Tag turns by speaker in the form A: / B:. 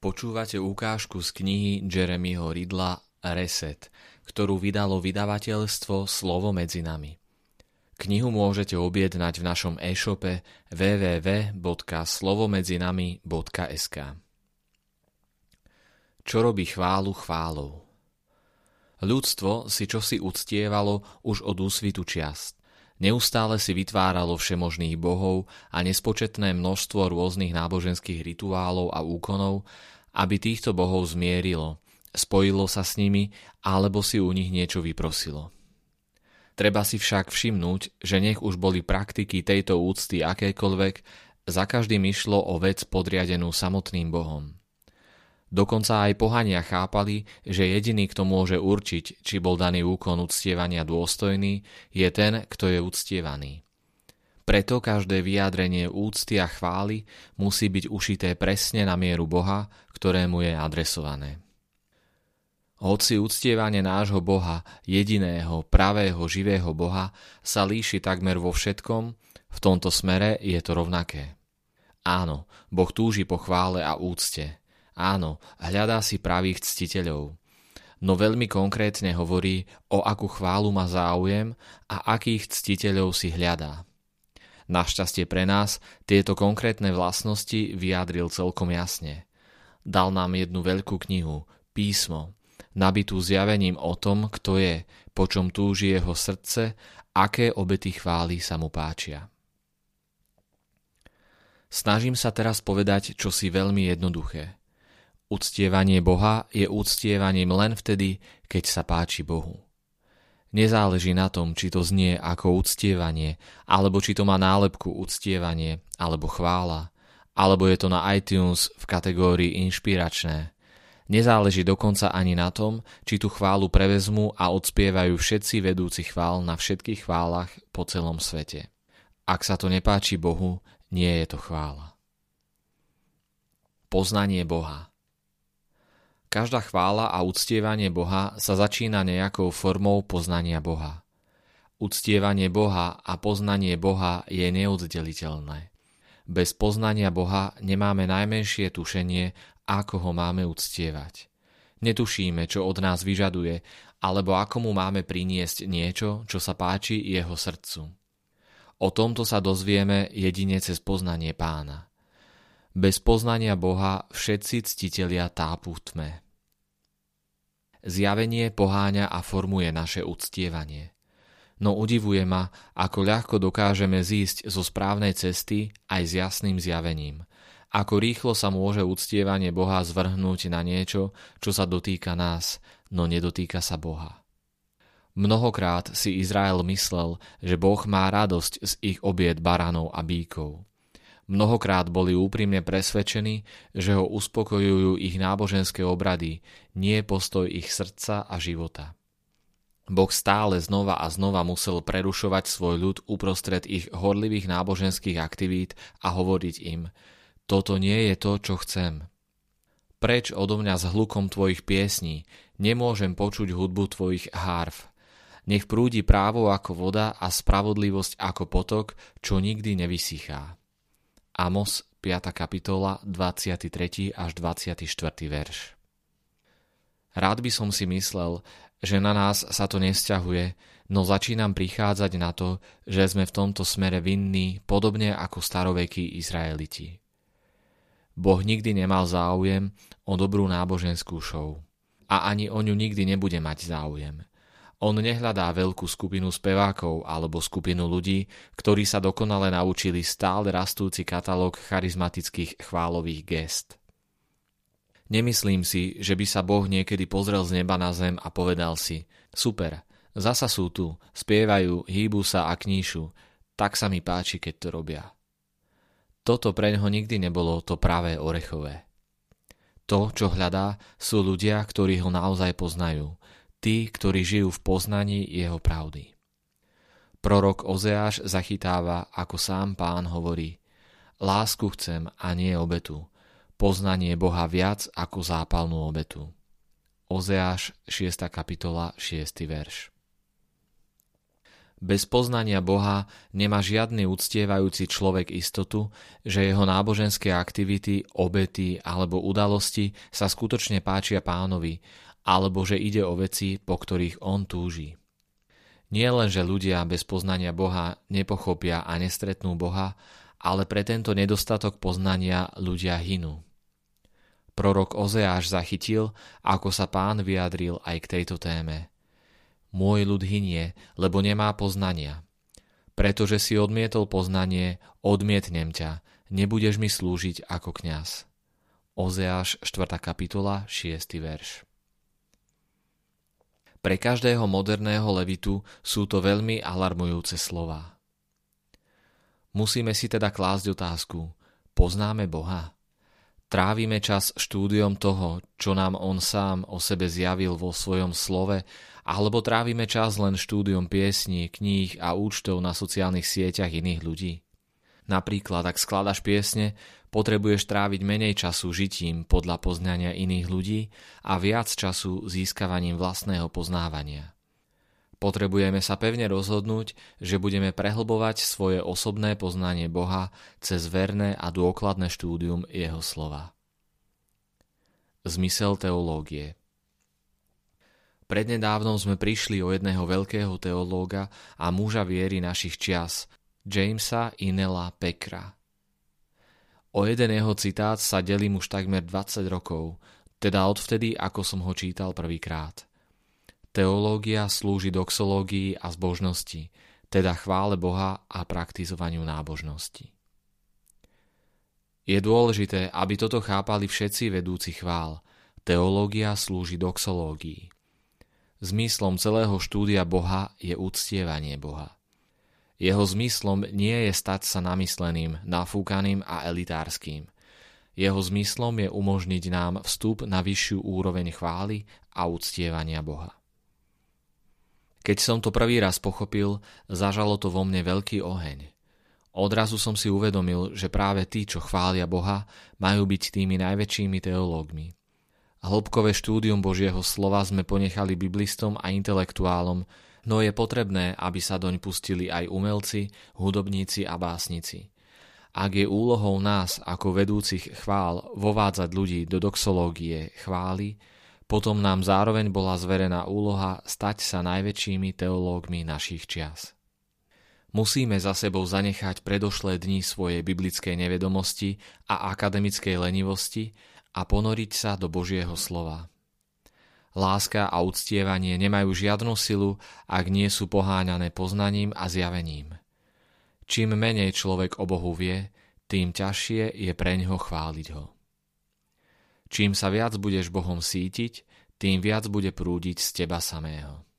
A: Počúvate ukážku z knihy Jeremyho Ridla Reset, ktorú vydalo vydavateľstvo Slovo medzi nami. Knihu môžete objednať v našom e-shope www.slovomedzinami.sk Čo robí chválu chválou? Ľudstvo si čosi uctievalo už od úsvitu čiast. Neustále si vytváralo všemožných bohov a nespočetné množstvo rôznych náboženských rituálov a úkonov, aby týchto bohov zmierilo, spojilo sa s nimi alebo si u nich niečo vyprosilo. Treba si však všimnúť, že nech už boli praktiky tejto úcty akékoľvek, za každým išlo o vec podriadenú samotným Bohom. Dokonca aj pohania chápali, že jediný, kto môže určiť, či bol daný úkon uctievania dôstojný, je ten, kto je uctievaný. Preto každé vyjadrenie úcty a chvály musí byť ušité presne na mieru Boha, ktorému je adresované. Hoci uctievanie nášho Boha, jediného, pravého, živého Boha, sa líši takmer vo všetkom, v tomto smere je to rovnaké. Áno, Boh túži po chvále a úcte – Áno, hľadá si pravých ctiteľov. No veľmi konkrétne hovorí, o akú chválu má záujem a akých ctiteľov si hľadá. Našťastie pre nás tieto konkrétne vlastnosti vyjadril celkom jasne. Dal nám jednu veľkú knihu, písmo, nabitú zjavením o tom, kto je, po čom túži jeho srdce, aké obety chvály sa mu páčia. Snažím sa teraz povedať čosi veľmi jednoduché – Uctievanie Boha je uctievaním len vtedy, keď sa páči Bohu. Nezáleží na tom, či to znie ako uctievanie, alebo či to má nálepku uctievanie, alebo chvála, alebo je to na iTunes v kategórii inšpiračné. Nezáleží dokonca ani na tom, či tú chválu prevezmu a odspievajú všetci vedúci chvál na všetkých chválach po celom svete. Ak sa to nepáči Bohu, nie je to chvála. Poznanie Boha Každá chvála a uctievanie Boha sa začína nejakou formou poznania Boha. Uctievanie Boha a poznanie Boha je neoddeliteľné. Bez poznania Boha nemáme najmenšie tušenie, ako ho máme uctievať. Netušíme, čo od nás vyžaduje, alebo ako mu máme priniesť niečo, čo sa páči jeho srdcu. O tomto sa dozvieme jedine cez poznanie pána. Bez poznania Boha všetci ctitelia tápu v tme. Zjavenie poháňa a formuje naše uctievanie. No udivuje ma, ako ľahko dokážeme zísť zo správnej cesty aj s jasným zjavením. Ako rýchlo sa môže uctievanie Boha zvrhnúť na niečo, čo sa dotýka nás, no nedotýka sa Boha. Mnohokrát si Izrael myslel, že Boh má radosť z ich obied baranov a bíkov. Mnohokrát boli úprimne presvedčení, že ho uspokojujú ich náboženské obrady, nie postoj ich srdca a života. Boh stále znova a znova musel prerušovať svoj ľud uprostred ich horlivých náboženských aktivít a hovoriť im Toto nie je to, čo chcem. Preč odo mňa s hlukom tvojich piesní, nemôžem počuť hudbu tvojich hárv. Nech prúdi právo ako voda a spravodlivosť ako potok, čo nikdy nevysychá. Amos 5. kapitola 23. až 24. verš. Rád by som si myslel, že na nás sa to nesťahuje, no začínam prichádzať na to, že sme v tomto smere vinní, podobne ako starovekí Izraeliti. Boh nikdy nemal záujem o dobrú náboženskú show. A ani o ňu nikdy nebude mať záujem. On nehľadá veľkú skupinu spevákov alebo skupinu ľudí, ktorí sa dokonale naučili stále rastúci katalóg charizmatických chválových gest. Nemyslím si, že by sa Boh niekedy pozrel z neba na zem a povedal si Super, zasa sú tu, spievajú, hýbu sa a kníšu, tak sa mi páči, keď to robia. Toto pre ňoho nikdy nebolo to pravé orechové. To, čo hľadá, sú ľudia, ktorí ho naozaj poznajú – tí, ktorí žijú v poznaní jeho pravdy. Prorok Ozeáš zachytáva, ako sám pán hovorí Lásku chcem a nie obetu, poznanie Boha viac ako zápalnú obetu. Ozeáš 6. kapitola 6. verš Bez poznania Boha nemá žiadny uctievajúci človek istotu, že jeho náboženské aktivity, obety alebo udalosti sa skutočne páčia pánovi, alebo že ide o veci, po ktorých on túži. Nie len, že ľudia bez poznania Boha nepochopia a nestretnú Boha, ale pre tento nedostatok poznania ľudia hynú. Prorok Ozeáš zachytil, ako sa pán vyjadril aj k tejto téme. Môj ľud hynie, lebo nemá poznania. Pretože si odmietol poznanie, odmietnem ťa, nebudeš mi slúžiť ako kňaz. Ozeáš 4. kapitola 6. verš. Pre každého moderného levitu sú to veľmi alarmujúce slova. Musíme si teda klásť otázku, poznáme Boha? Trávime čas štúdiom toho, čo nám on sám o sebe zjavil vo svojom slove, alebo trávime čas len štúdiom piesní, kníh a účtov na sociálnych sieťach iných ľudí. Napríklad, ak skladaš piesne, potrebuješ tráviť menej času žitím podľa poznania iných ľudí a viac času získavaním vlastného poznávania. Potrebujeme sa pevne rozhodnúť, že budeme prehlbovať svoje osobné poznanie Boha cez verné a dôkladné štúdium Jeho slova. Zmysel teológie Prednedávnom sme prišli o jedného veľkého teológa a muža viery našich čias, Jamesa Inela Pekra. O jeden jeho citát sa delím už takmer 20 rokov, teda odvtedy, ako som ho čítal prvýkrát. Teológia slúži doxológii a zbožnosti, teda chvále Boha a praktizovaniu nábožnosti. Je dôležité, aby toto chápali všetci vedúci chvál. Teológia slúži doxológii. Zmyslom celého štúdia Boha je uctievanie Boha. Jeho zmyslom nie je stať sa namysleným, nafúkaným a elitárským. Jeho zmyslom je umožniť nám vstup na vyššiu úroveň chvály a uctievania Boha. Keď som to prvý raz pochopil, zažalo to vo mne veľký oheň. Odrazu som si uvedomil, že práve tí, čo chvália Boha, majú byť tými najväčšími teológmi. Hĺbkové štúdium Božieho slova sme ponechali biblistom a intelektuálom, no je potrebné, aby sa doň pustili aj umelci, hudobníci a básnici. Ak je úlohou nás ako vedúcich chvál vovádzať ľudí do doxológie chvály, potom nám zároveň bola zverená úloha stať sa najväčšími teológmi našich čias. Musíme za sebou zanechať predošlé dni svojej biblickej nevedomosti a akademickej lenivosti a ponoriť sa do Božieho slova. Láska a uctievanie nemajú žiadnu silu, ak nie sú poháňané poznaním a zjavením. Čím menej človek o Bohu vie, tým ťažšie je pre ňoho chváliť ho. Čím sa viac budeš Bohom sítiť, tým viac bude prúdiť z teba samého.